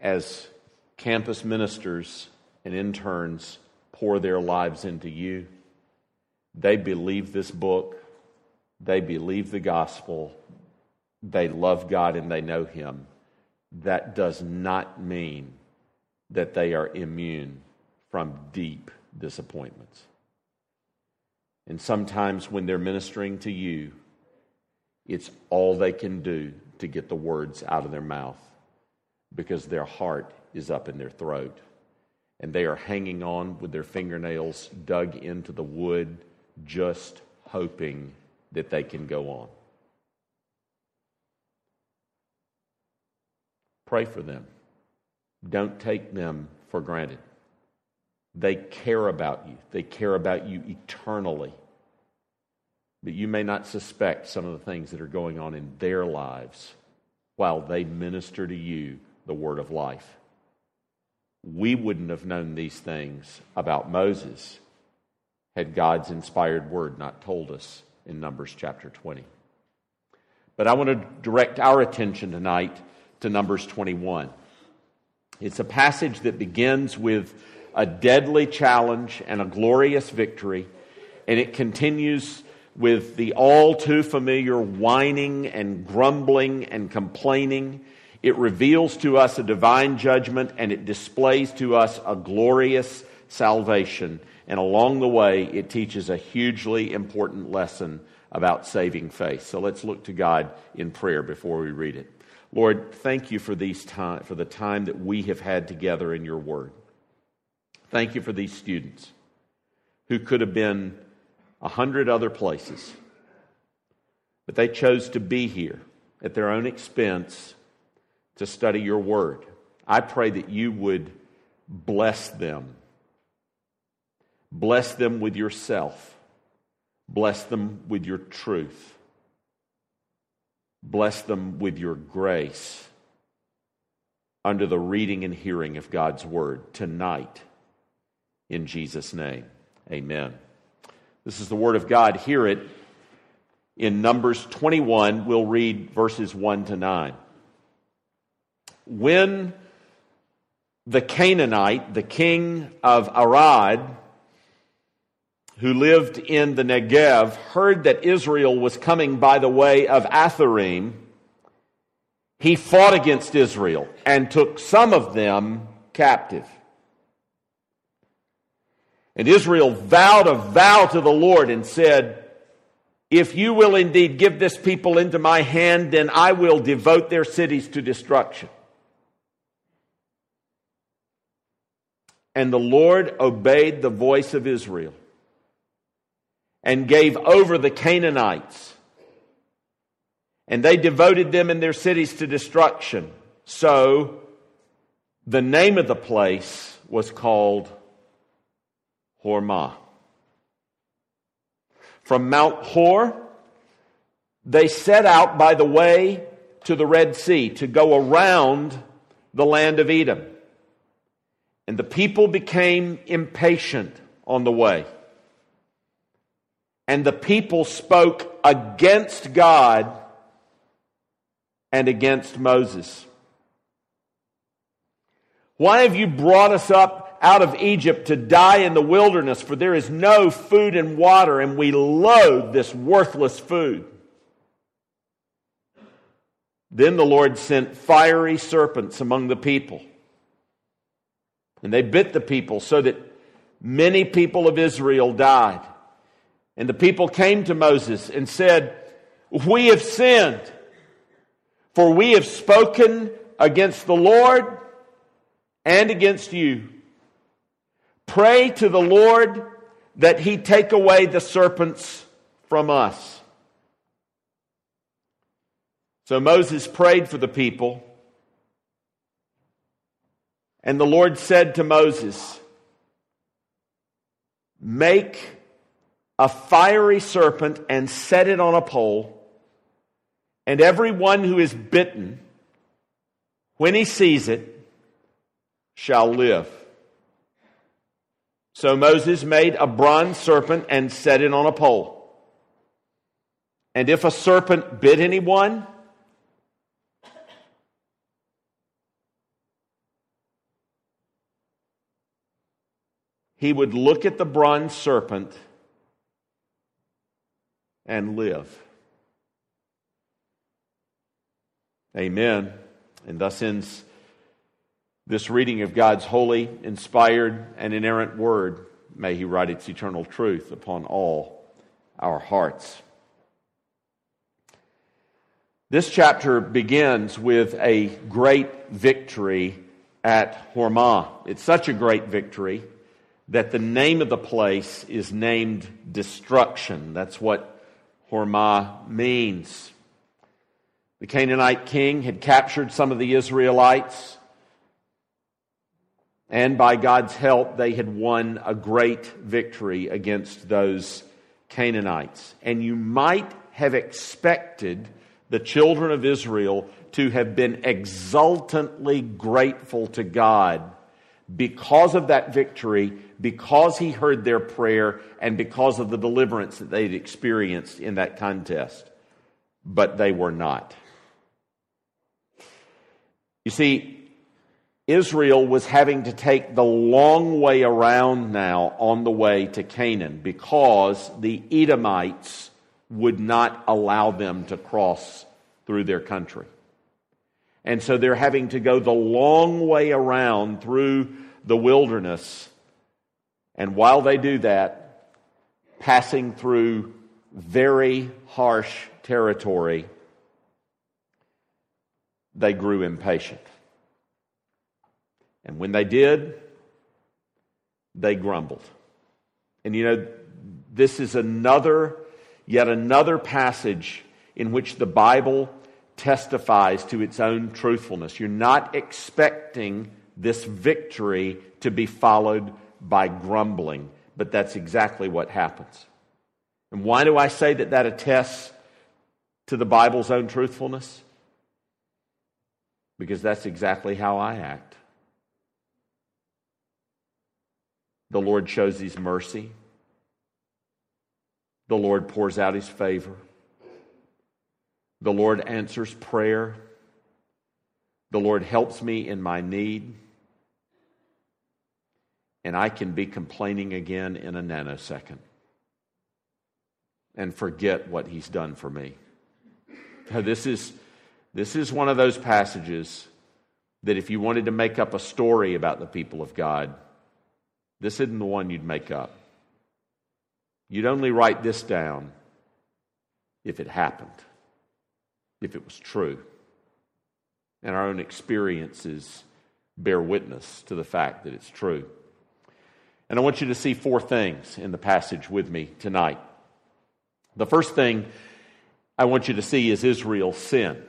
as campus ministers and interns pour their lives into you, they believe this book, they believe the gospel, they love God and they know Him. That does not mean that they are immune from deep disappointments. And sometimes when they're ministering to you, it's all they can do to get the words out of their mouth because their heart is up in their throat. And they are hanging on with their fingernails dug into the wood, just hoping that they can go on. Pray for them. Don't take them for granted. They care about you, they care about you eternally. But you may not suspect some of the things that are going on in their lives while they minister to you the word of life. We wouldn't have known these things about Moses had God's inspired word not told us in Numbers chapter 20. But I want to direct our attention tonight to Numbers 21. It's a passage that begins with a deadly challenge and a glorious victory, and it continues with the all too familiar whining and grumbling and complaining. It reveals to us a divine judgment and it displays to us a glorious salvation. And along the way, it teaches a hugely important lesson about saving faith. So let's look to God in prayer before we read it. Lord, thank you for, these time, for the time that we have had together in your word. Thank you for these students who could have been a hundred other places, but they chose to be here at their own expense to study your word. I pray that you would bless them. Bless them with yourself. Bless them with your truth. Bless them with your grace under the reading and hearing of God's word tonight. In Jesus' name, amen. This is the word of God. Hear it in Numbers 21. We'll read verses 1 to 9. When the Canaanite, the king of Arad, who lived in the Negev, heard that Israel was coming by the way of Atharim, he fought against Israel and took some of them captive. And Israel vowed a vow to the Lord and said, If you will indeed give this people into my hand, then I will devote their cities to destruction. And the Lord obeyed the voice of Israel and gave over the Canaanites. And they devoted them and their cities to destruction. So the name of the place was called Hormah. From Mount Hor, they set out by the way to the Red Sea to go around the land of Edom. And the people became impatient on the way and the people spoke against God and against Moses. Why have you brought us up out of Egypt to die in the wilderness? For there is no food and water, and we loathe this worthless food. Then the Lord sent fiery serpents among the people, and they bit the people so that many people of Israel died. And the people came to Moses and said, We have sinned, for we have spoken against the Lord and against you. Pray to the Lord that he take away the serpents from us. So Moses prayed for the people. And the Lord said to Moses, Make a fiery serpent and set it on a pole, and everyone who is bitten, when he sees it, shall live. So Moses made a bronze serpent and set it on a pole. And if a serpent bit anyone, he would look at the bronze serpent and live. Amen. And thus ends this reading of God's holy, inspired, and inerrant word. May He write its eternal truth upon all our hearts. This chapter begins with a great victory at Hormah. It's such a great victory that the name of the place is named destruction. That's what Hormah means. The Canaanite king had captured some of the Israelites, and by God's help, they had won a great victory against those Canaanites. And you might have expected the children of Israel to have been exultantly grateful to God because of that victory, because He heard their prayer, and because of the deliverance that they'd experienced in that contest. But they were not. You see, Israel was having to take the long way around now on the way to Canaan because the Edomites would not allow them to cross through their country. And so they're having to go the long way around through the wilderness. And while they do that, passing through very harsh territory they grew impatient. And when they did, they grumbled. And you know, this is another, yet another passage in which the Bible testifies to its own truthfulness. You're not expecting this victory to be followed by grumbling, but that's exactly what happens. And why do I say that that attests to the Bible's own truthfulness? because that's exactly how I act. The Lord shows his mercy. The Lord pours out his favor. The Lord answers prayer. The Lord helps me in my need. And I can be complaining again in a nanosecond and forget what he's done for me. This is this is one of those passages that if you wanted to make up a story about the people of God, this isn't the one you'd make up. You'd only write this down if it happened, if it was true. And our own experiences bear witness to the fact that it's true. And I want you to see four things in the passage with me tonight. The first thing I want you to see is Israel's sin.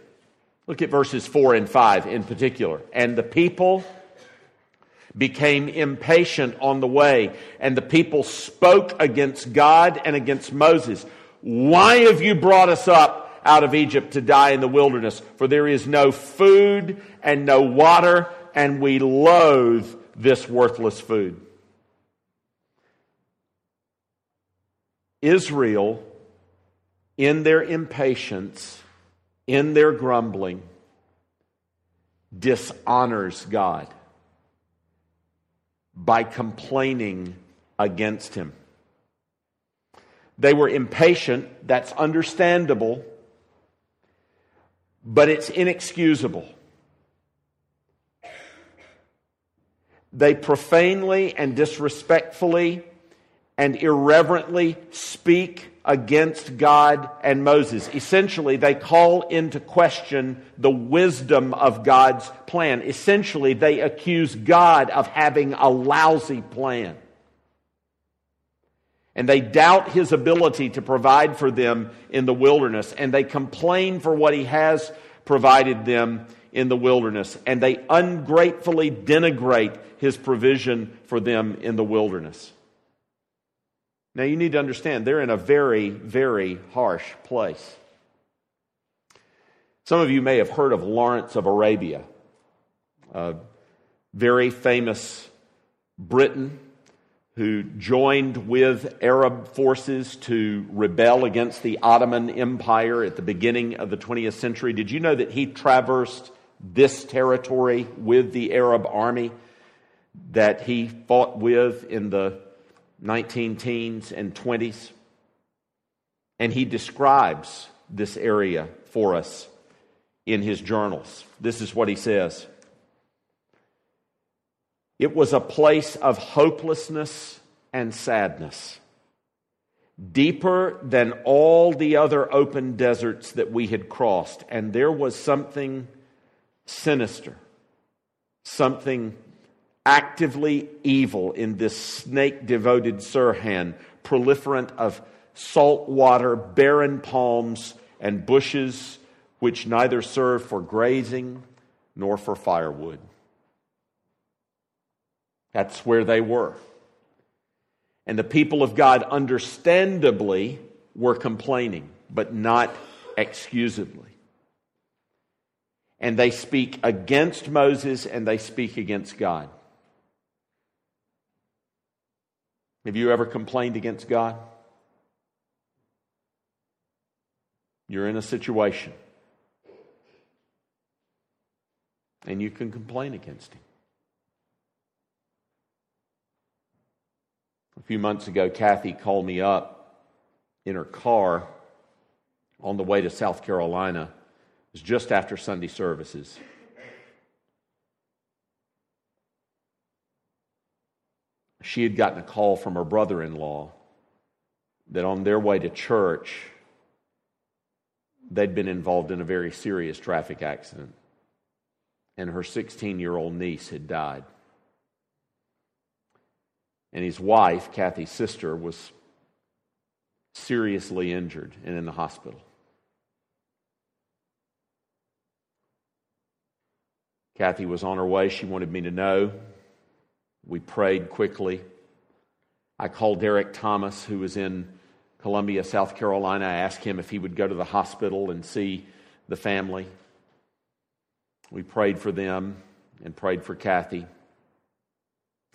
Look at verses 4 and 5 in particular. And the people became impatient on the way, and the people spoke against God and against Moses. Why have you brought us up out of Egypt to die in the wilderness? For there is no food and no water, and we loathe this worthless food. Israel, in their impatience, in their grumbling, dishonors God by complaining against Him. They were impatient, that's understandable, but it's inexcusable. They profanely and disrespectfully and irreverently speak against God and Moses. Essentially, they call into question the wisdom of God's plan. Essentially, they accuse God of having a lousy plan. And they doubt his ability to provide for them in the wilderness. And they complain for what he has provided them in the wilderness. And they ungratefully denigrate his provision for them in the wilderness. Now, you need to understand, they're in a very, very harsh place. Some of you may have heard of Lawrence of Arabia, a very famous Briton who joined with Arab forces to rebel against the Ottoman Empire at the beginning of the 20th century. Did you know that he traversed this territory with the Arab army? that he fought with in the 19 teens and 20s. And he describes this area for us in his journals. This is what he says It was a place of hopelessness and sadness, deeper than all the other open deserts that we had crossed. And there was something sinister, something actively evil in this snake devoted Sirhan, proliferant of salt water, barren palms, and bushes which neither serve for grazing nor for firewood. That's where they were. And the people of God, understandably, were complaining, but not excusably. And they speak against Moses and they speak against God. Have you ever complained against God? You're in a situation and you can complain against Him. A few months ago, Kathy called me up in her car on the way to South Carolina. It was just after Sunday services. she had gotten a call from her brother in law that on their way to church, they'd been involved in a very serious traffic accident, and her 16 year old niece had died. And his wife, Kathy's sister, was seriously injured and in the hospital. Kathy was on her way. She wanted me to know. We prayed quickly. I called Derek Thomas, who was in Columbia, South Carolina. I asked him if he would go to the hospital and see the family. We prayed for them and prayed for Kathy.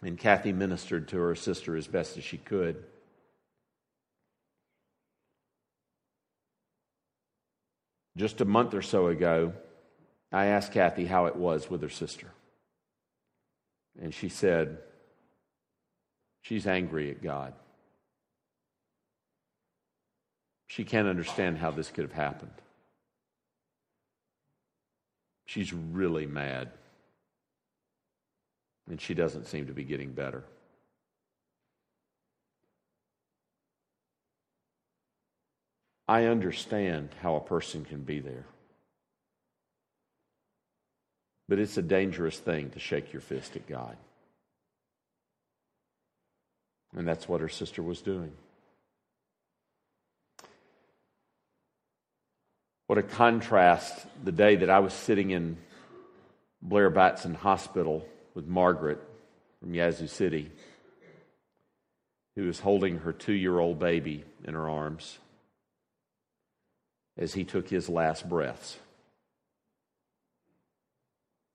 And Kathy ministered to her sister as best as she could. Just a month or so ago, I asked Kathy how it was with her sister. And she said, She's angry at God. She can't understand how this could have happened. She's really mad. And she doesn't seem to be getting better. I understand how a person can be there. But it's a dangerous thing to shake your fist at God. And that's what her sister was doing. What a contrast the day that I was sitting in Blair Batson Hospital with Margaret from Yazoo City, who was holding her two year old baby in her arms as he took his last breaths.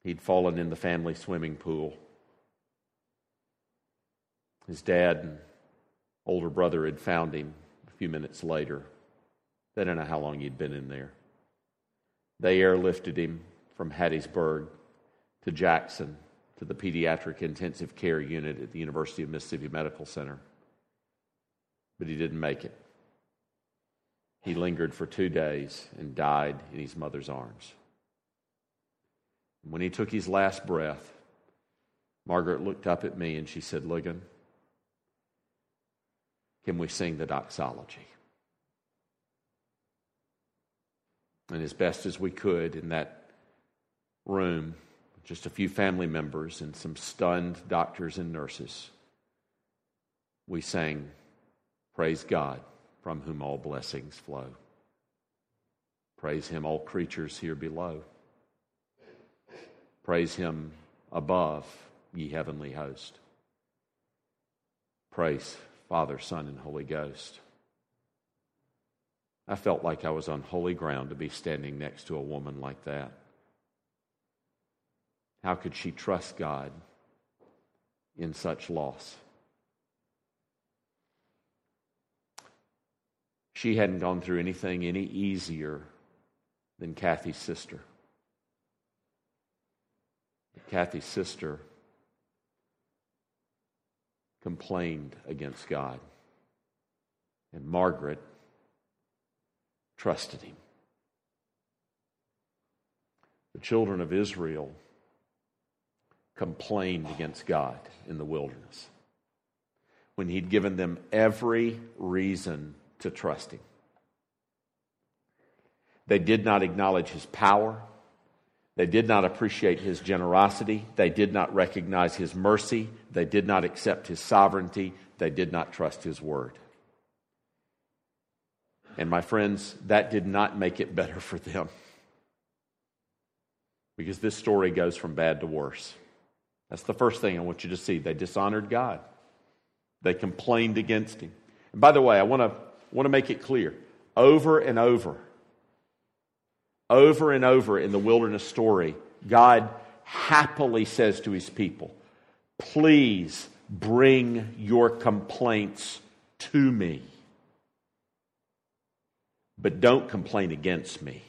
He'd fallen in the family swimming pool. His dad and older brother had found him a few minutes later. They don't know how long he'd been in there. They airlifted him from Hattiesburg to Jackson to the pediatric intensive care unit at the University of Mississippi Medical Center. But he didn't make it. He lingered for two days and died in his mother's arms. When he took his last breath, Margaret looked up at me and she said, Ligon, can we sing the doxology? And as best as we could in that room, just a few family members and some stunned doctors and nurses, we sang, Praise God, from whom all blessings flow. Praise Him, all creatures here below. Praise him above, ye heavenly host. Praise Father, Son, and Holy Ghost. I felt like I was on holy ground to be standing next to a woman like that. How could she trust God in such loss? She hadn't gone through anything any easier than Kathy's sister. Kathy's sister complained against God. And Margaret trusted him. The children of Israel complained against God in the wilderness when he'd given them every reason to trust him. They did not acknowledge his power. They did not appreciate his generosity. They did not recognize his mercy. They did not accept his sovereignty. They did not trust his word. And my friends, that did not make it better for them. Because this story goes from bad to worse. That's the first thing I want you to see. They dishonored God, they complained against him. And by the way, I want to, want to make it clear over and over, over and over in the wilderness story, God happily says to his people, Please bring your complaints to me but don't complain against me.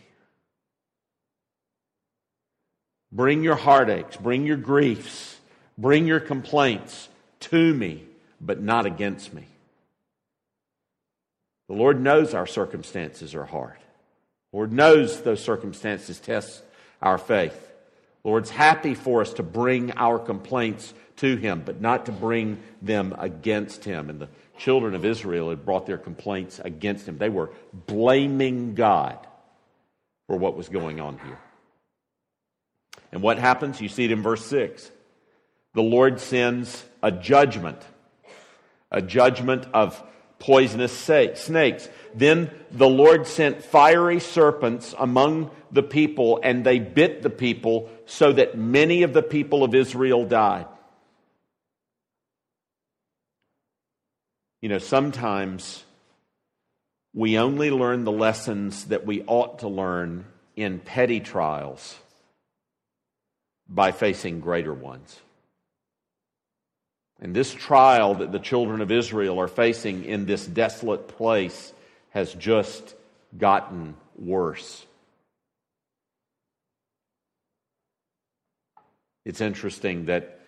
Bring your heartaches, bring your griefs, bring your complaints to me, but not against me. The Lord knows our circumstances are hard. The Lord knows those circumstances test our faith. The Lord's happy for us to bring our complaints to Him, but not to bring them against Him. And the children of Israel had brought their complaints against him. They were blaming God for what was going on here. And what happens? You see it in verse 6. The Lord sends a judgment, a judgment of poisonous snakes. Then the Lord sent fiery serpents among the people, and they bit the people, so that many of the people of Israel died. You know, sometimes we only learn the lessons that we ought to learn in petty trials by facing greater ones. And this trial that the children of Israel are facing in this desolate place has just gotten worse. It's interesting that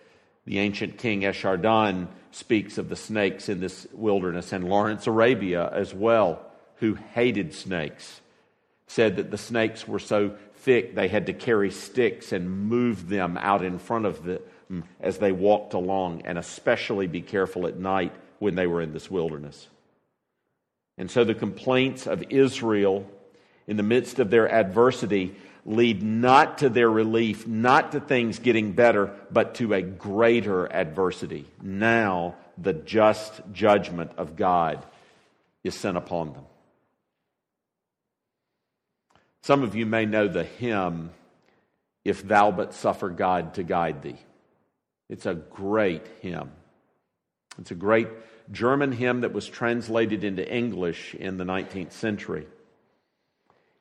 the ancient king Esarhaddon speaks of the snakes in this wilderness, and Lawrence Arabia as well, who hated snakes, said that the snakes were so thick they had to carry sticks and move them out in front of them as they walked along, and especially be careful at night when they were in this wilderness. And so the complaints of Israel in the midst of their adversity lead not to their relief, not to things getting better, but to a greater adversity. Now, the just judgment of God is sent upon them. Some of you may know the hymn, If Thou But Suffer God to Guide Thee. It's a great hymn. It's a great German hymn that was translated into English in the 19th century.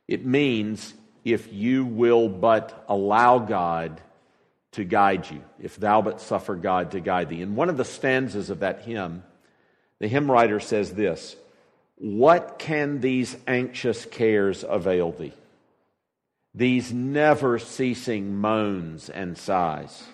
It means, if you will but allow God to guide you, if thou but suffer God to guide thee. In one of the stanzas of that hymn, the hymn writer says this What can these anxious cares avail thee? These never ceasing moans and sighs.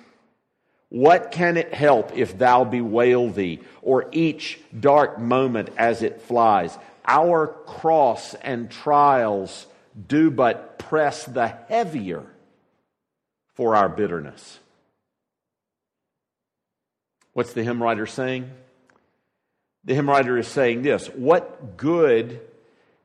What can it help if thou bewail thee, or each dark moment as it flies? Our cross and trials do but press the heavier for our bitterness. What's the hymn writer saying? The hymn writer is saying this What good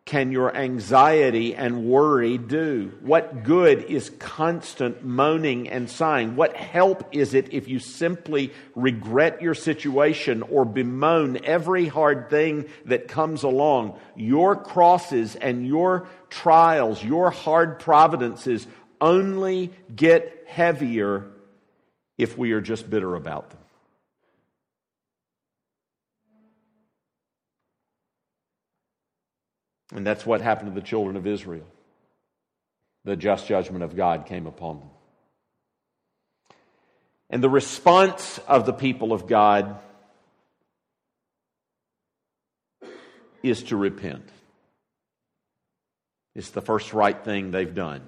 can your anxiety and worry do? What good is constant moaning and sighing? What help is it if you simply regret your situation or bemoan every hard thing that comes along? Your crosses and your trials, your hard providences only get heavier if we are just bitter about them. And that's what happened to the children of Israel. The just judgment of God came upon them. And the response of the people of God is to repent. It's the first right thing they've done.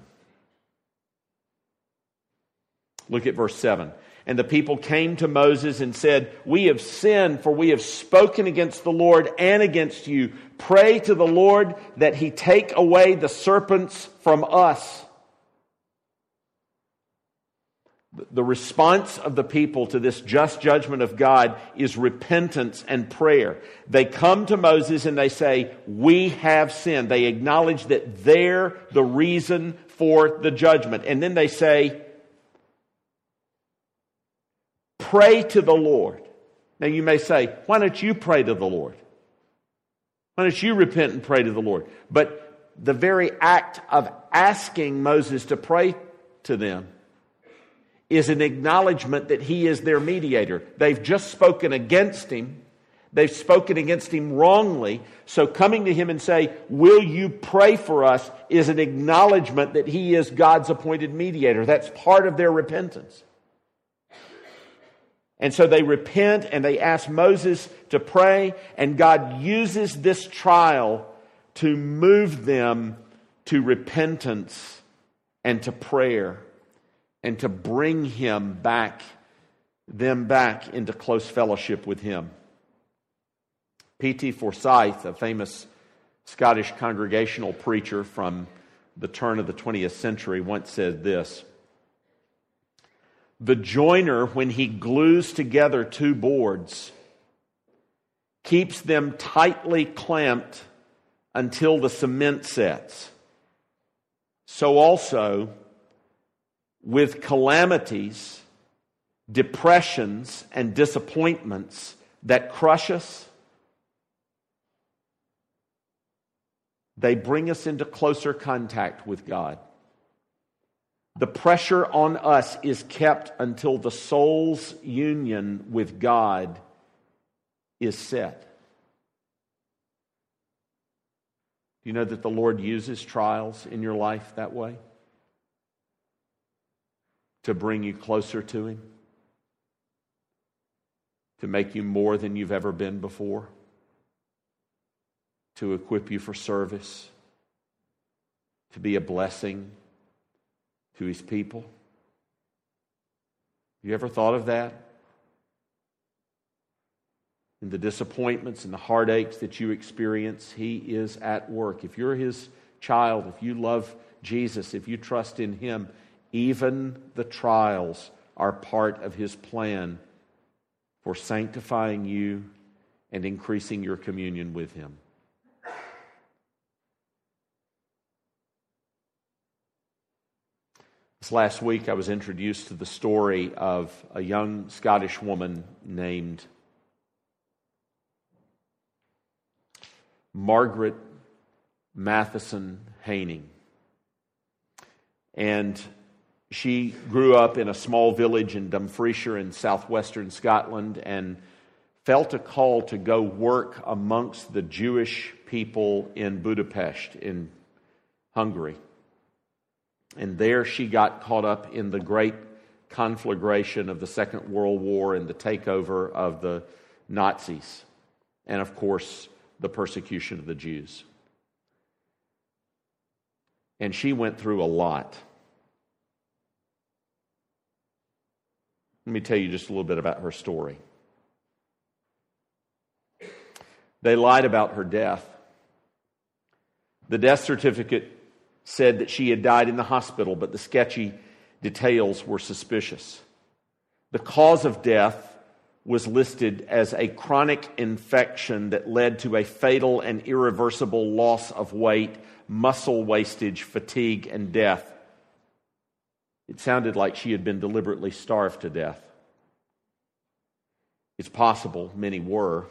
Look at verse 7. And the people came to Moses and said, We have sinned, for we have spoken against the Lord and against you. Pray to the Lord that he take away the serpents from us. The response of the people to this just judgment of God is repentance and prayer. They come to Moses and they say, We have sinned. They acknowledge that they're the reason for the judgment. And then they say, Pray to the Lord. Now you may say, Why don't you pray to the Lord? Why don't you repent and pray to the Lord? But the very act of asking Moses to pray to them is an acknowledgement that he is their mediator. They've just spoken against him. They've spoken against him wrongly. So coming to him and say, Will you pray for us? is an acknowledgement that he is God's appointed mediator. That's part of their repentance. And so they repent and they ask Moses to pray, and God uses this trial to move them to repentance and to prayer and to bring him back, them back into close fellowship with him. P.T. Forsyth, a famous Scottish congregational preacher from the turn of the 20th century, once said this The joiner, when he glues together two boards, keeps them tightly clamped until the cement sets. So also, with calamities, depressions, and disappointments that crush us, they bring us into closer contact with God. The pressure on us is kept until the soul's union with God is set. Do you know that the Lord uses trials in your life that way? to bring you closer to Him, to make you more than you've ever been before, to equip you for service, to be a blessing to His people. You ever thought of that? In the disappointments and the heartaches that you experience, He is at work. If you're His child, if you love Jesus, if you trust in Him, even the trials are part of his plan for sanctifying you and increasing your communion with him. This last week, I was introduced to the story of a young Scottish woman named Margaret Mathison Haining. And she grew up in a small village in Dumfriesshire in southwestern Scotland and felt a call to go work amongst the Jewish people in Budapest, in Hungary. And there she got caught up in the great conflagration of the Second World War and the takeover of the Nazis, and of course, the persecution of the Jews. And she went through a lot. Let me tell you just a little bit about her story. They lied about her death. The death certificate said that she had died in the hospital, but the sketchy details were suspicious. The cause of death was listed as a chronic infection that led to a fatal and irreversible loss of weight, muscle wastage, fatigue, and death. It sounded like she had been deliberately starved to death. It's possible many were.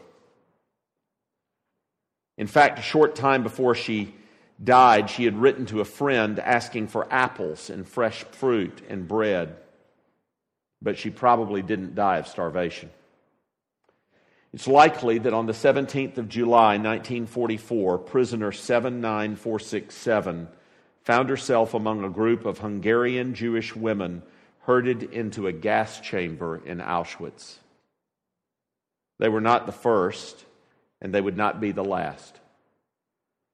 In fact, a short time before she died, she had written to a friend asking for apples and fresh fruit and bread, but she probably didn't die of starvation. It's likely that on the 17th of July, 1944, prisoner 79467 found herself among a group of Hungarian Jewish women herded into a gas chamber in Auschwitz. They were not the first, and they would not be the last.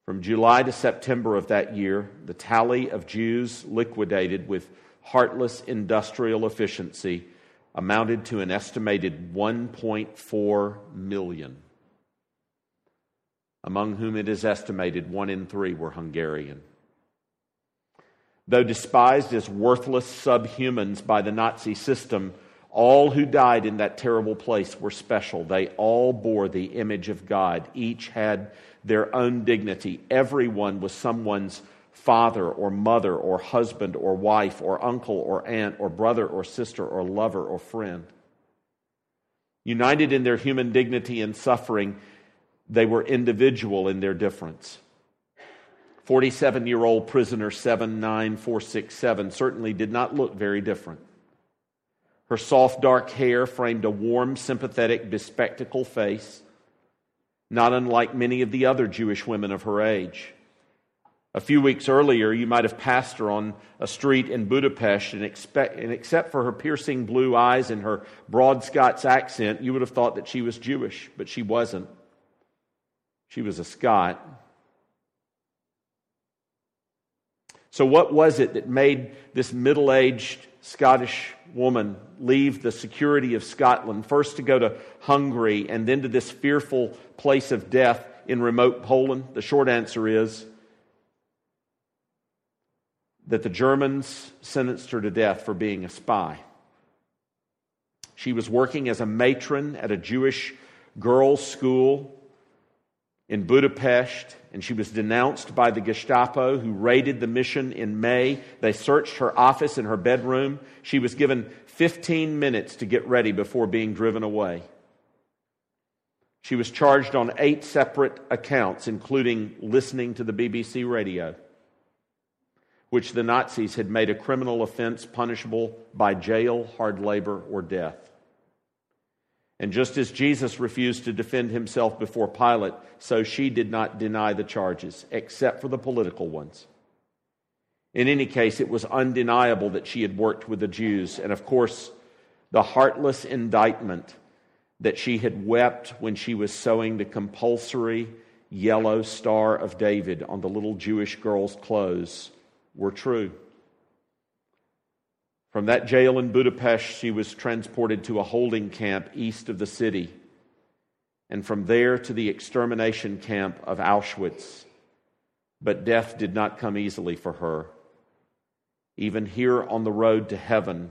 From July to September of that year, the tally of Jews liquidated with heartless industrial efficiency amounted to an estimated 1.4 million, among whom it is estimated one in three were Hungarian. Though despised as worthless subhumans by the Nazi system, all who died in that terrible place were special. They all bore the image of God. Each had their own dignity. Everyone was someone's father or mother or husband or wife or uncle or aunt or brother or sister or lover or friend. United in their human dignity and suffering, they were individual in their difference. 47 year old prisoner 79467 certainly did not look very different. Her soft dark hair framed a warm, sympathetic, bespectacled face, not unlike many of the other Jewish women of her age. A few weeks earlier, you might have passed her on a street in Budapest, and, expect, and, except for her piercing blue eyes and her broad Scots accent, you would have thought that she was Jewish, but she wasn't. She was a Scot. So, what was it that made this middle aged Scottish woman leave the security of Scotland, first to go to Hungary and then to this fearful place of death in remote Poland? The short answer is that the Germans sentenced her to death for being a spy. She was working as a matron at a Jewish girls' school in Budapest, and she was denounced by the Gestapo, who raided the mission in May. They searched her office and her bedroom. She was given 15 minutes to get ready before being driven away. She was charged on eight separate accounts, including listening to the BBC radio which the Nazis had made a criminal offense punishable by jail, hard labor, or death. And just as Jesus refused to defend himself before Pilate, so she did not deny the charges, except for the political ones. In any case, it was undeniable that she had worked with the Jews, and of course, the heartless indictment that she had wept when she was sewing the compulsory yellow star of David on the little Jewish girl's clothes were true. From that jail in Budapest, she was transported to a holding camp east of the city, and from there to the extermination camp of Auschwitz. But death did not come easily for her. Even here on the road to heaven,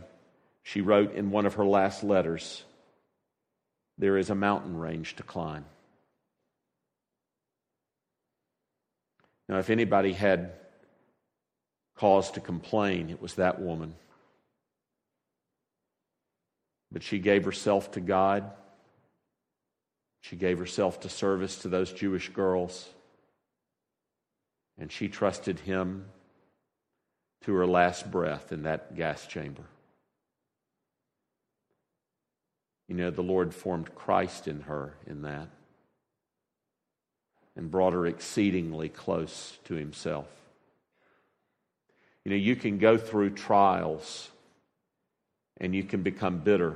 she wrote in one of her last letters there is a mountain range to climb. Now, if anybody had cause to complain, it was that woman. But she gave herself to God. She gave herself to service to those Jewish girls. And she trusted him to her last breath in that gas chamber. You know, the Lord formed Christ in her in that and brought her exceedingly close to himself. You know, you can go through trials and you can become bitter.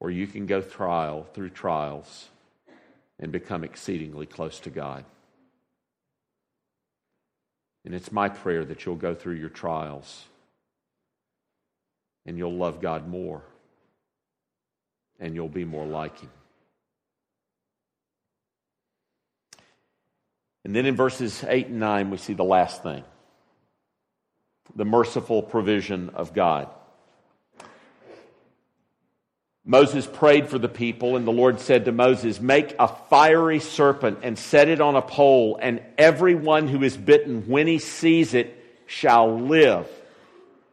Or you can go trial through trials and become exceedingly close to God. And it's my prayer that you'll go through your trials and you'll love God more and you'll be more like Him. And then in verses 8 and 9, we see the last thing the merciful provision of God. Moses prayed for the people, and the Lord said to Moses, Make a fiery serpent and set it on a pole, and everyone who is bitten, when he sees it, shall live.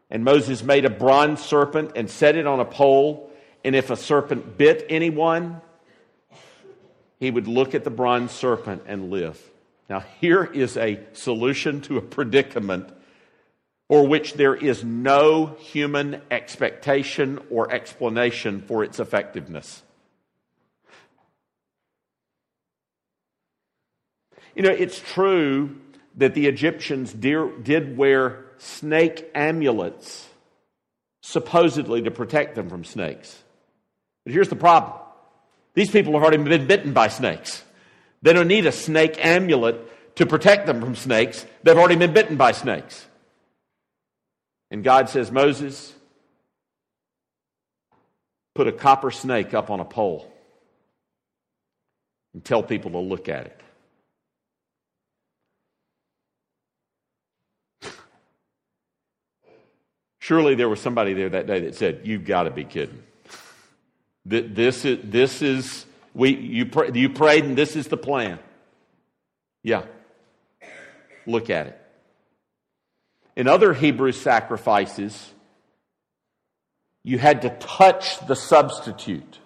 And Moses made a bronze serpent and set it on a pole, and if a serpent bit anyone, he would look at the bronze serpent and live. Now, here is a solution to a predicament for which there is no human expectation or explanation for its effectiveness. You know, it's true that the Egyptians did wear snake amulets, supposedly to protect them from snakes. But here's the problem these people have already been bitten by snakes. They don't need a snake amulet to protect them from snakes. They've already been bitten by snakes. And God says, Moses, put a copper snake up on a pole and tell people to look at it. Surely there was somebody there that day that said, You've got to be kidding. This is, this is we, you, pray, you prayed and this is the plan. Yeah. Look at it. In other Hebrew sacrifices, you had to touch the substitute,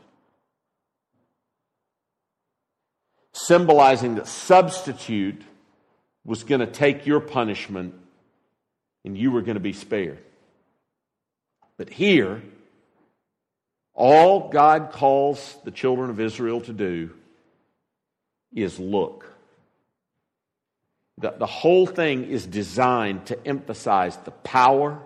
symbolizing that substitute was going to take your punishment and you were going to be spared. But here, all God calls the children of Israel to do is look. The, the whole thing is designed to emphasize the power,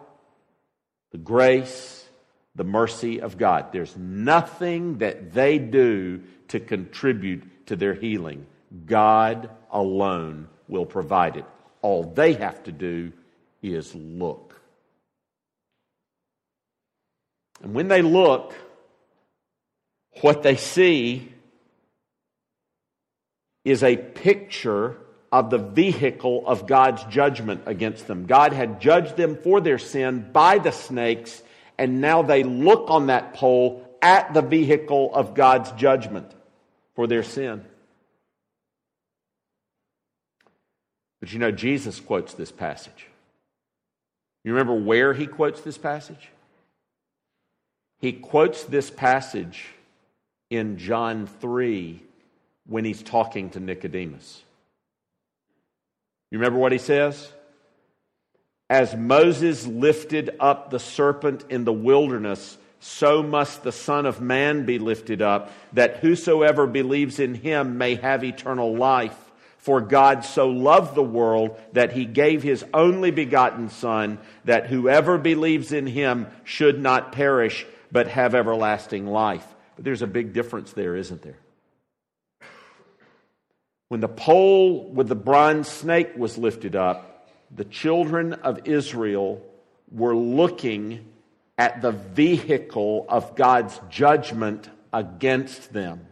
the grace, the mercy of God. There's nothing that they do to contribute to their healing. God alone will provide it. All they have to do is look. And when they look, what they see is a picture of the vehicle of God's judgment against them. God had judged them for their sin by the snakes, and now they look on that pole at the vehicle of God's judgment for their sin. But you know, Jesus quotes this passage. You remember where he quotes this passage? He quotes this passage in John 3 when he's talking to Nicodemus. You remember what he says? As Moses lifted up the serpent in the wilderness, so must the Son of Man be lifted up, that whosoever believes in him may have eternal life. For God so loved the world that he gave his only begotten Son, that whoever believes in him should not perish, but have everlasting life. But there's a big difference there, isn't there? When the pole with the bronze snake was lifted up, the children of Israel were looking at the vehicle of God's judgment against them.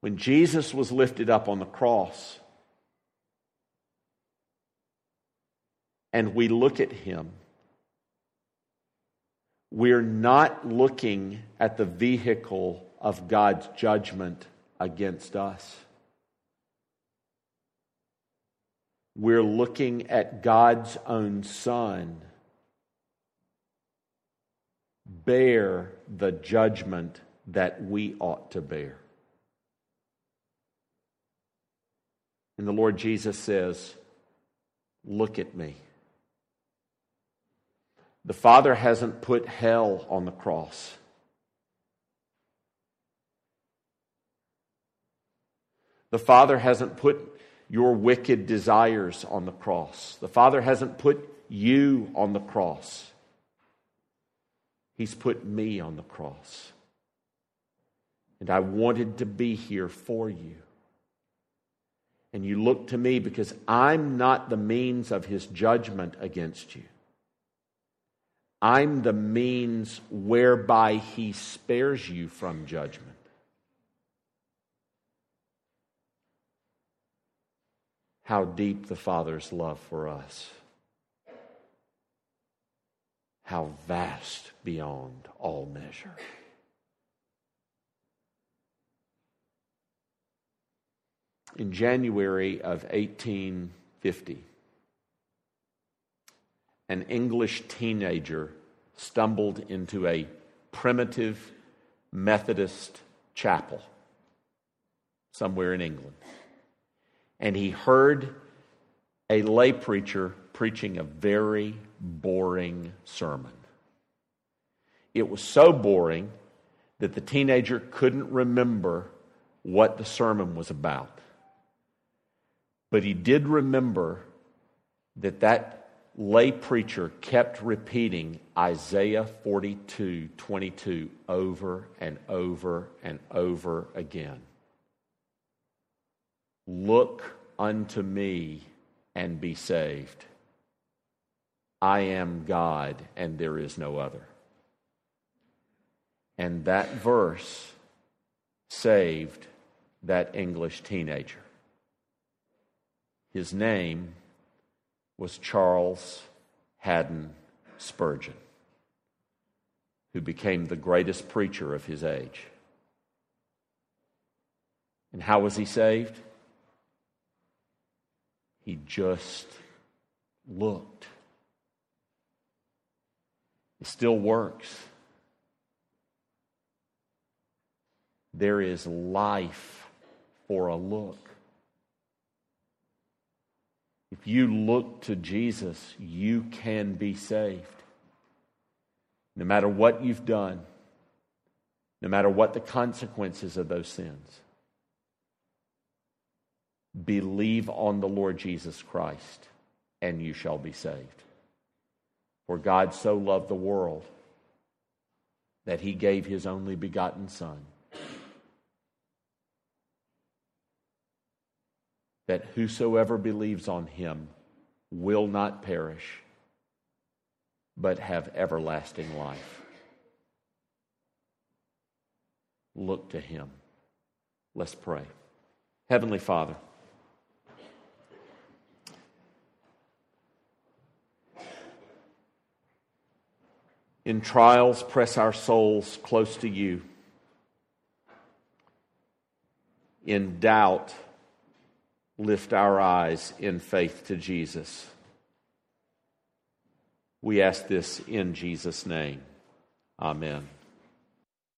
When Jesus was lifted up on the cross, and we look at him, we're not looking at the vehicle of God's judgment against us. We're looking at God's own Son bear the judgment that we ought to bear. And the Lord Jesus says, Look at me. The Father hasn't put hell on the cross. The Father hasn't put your wicked desires on the cross. The Father hasn't put you on the cross. He's put me on the cross. And I wanted to be here for you. And you look to me because I'm not the means of his judgment against you. I'm the means whereby he spares you from judgment. How deep the Father's love for us, how vast beyond all measure. In January of 1850, an English teenager stumbled into a primitive Methodist chapel somewhere in England and he heard a lay preacher preaching a very boring sermon. It was so boring that the teenager couldn't remember what the sermon was about. But he did remember that that lay preacher kept repeating Isaiah 42 22 over and over and over again. Look unto me and be saved. I am God and there is no other. And that verse saved that English teenager. His name was Charles Haddon Spurgeon, who became the greatest preacher of his age. And how was he saved? He just looked. It still works. There is life for a look. If you look to Jesus, you can be saved. No matter what you've done, no matter what the consequences of those sins, believe on the Lord Jesus Christ, and you shall be saved. For God so loved the world that he gave his only begotten Son that whosoever believes on him will not perish, but have everlasting life. Look to him. Let's pray. Heavenly Father, in trials, press our souls close to you. In doubt, lift our eyes in faith to Jesus. We ask this in Jesus' name. Amen.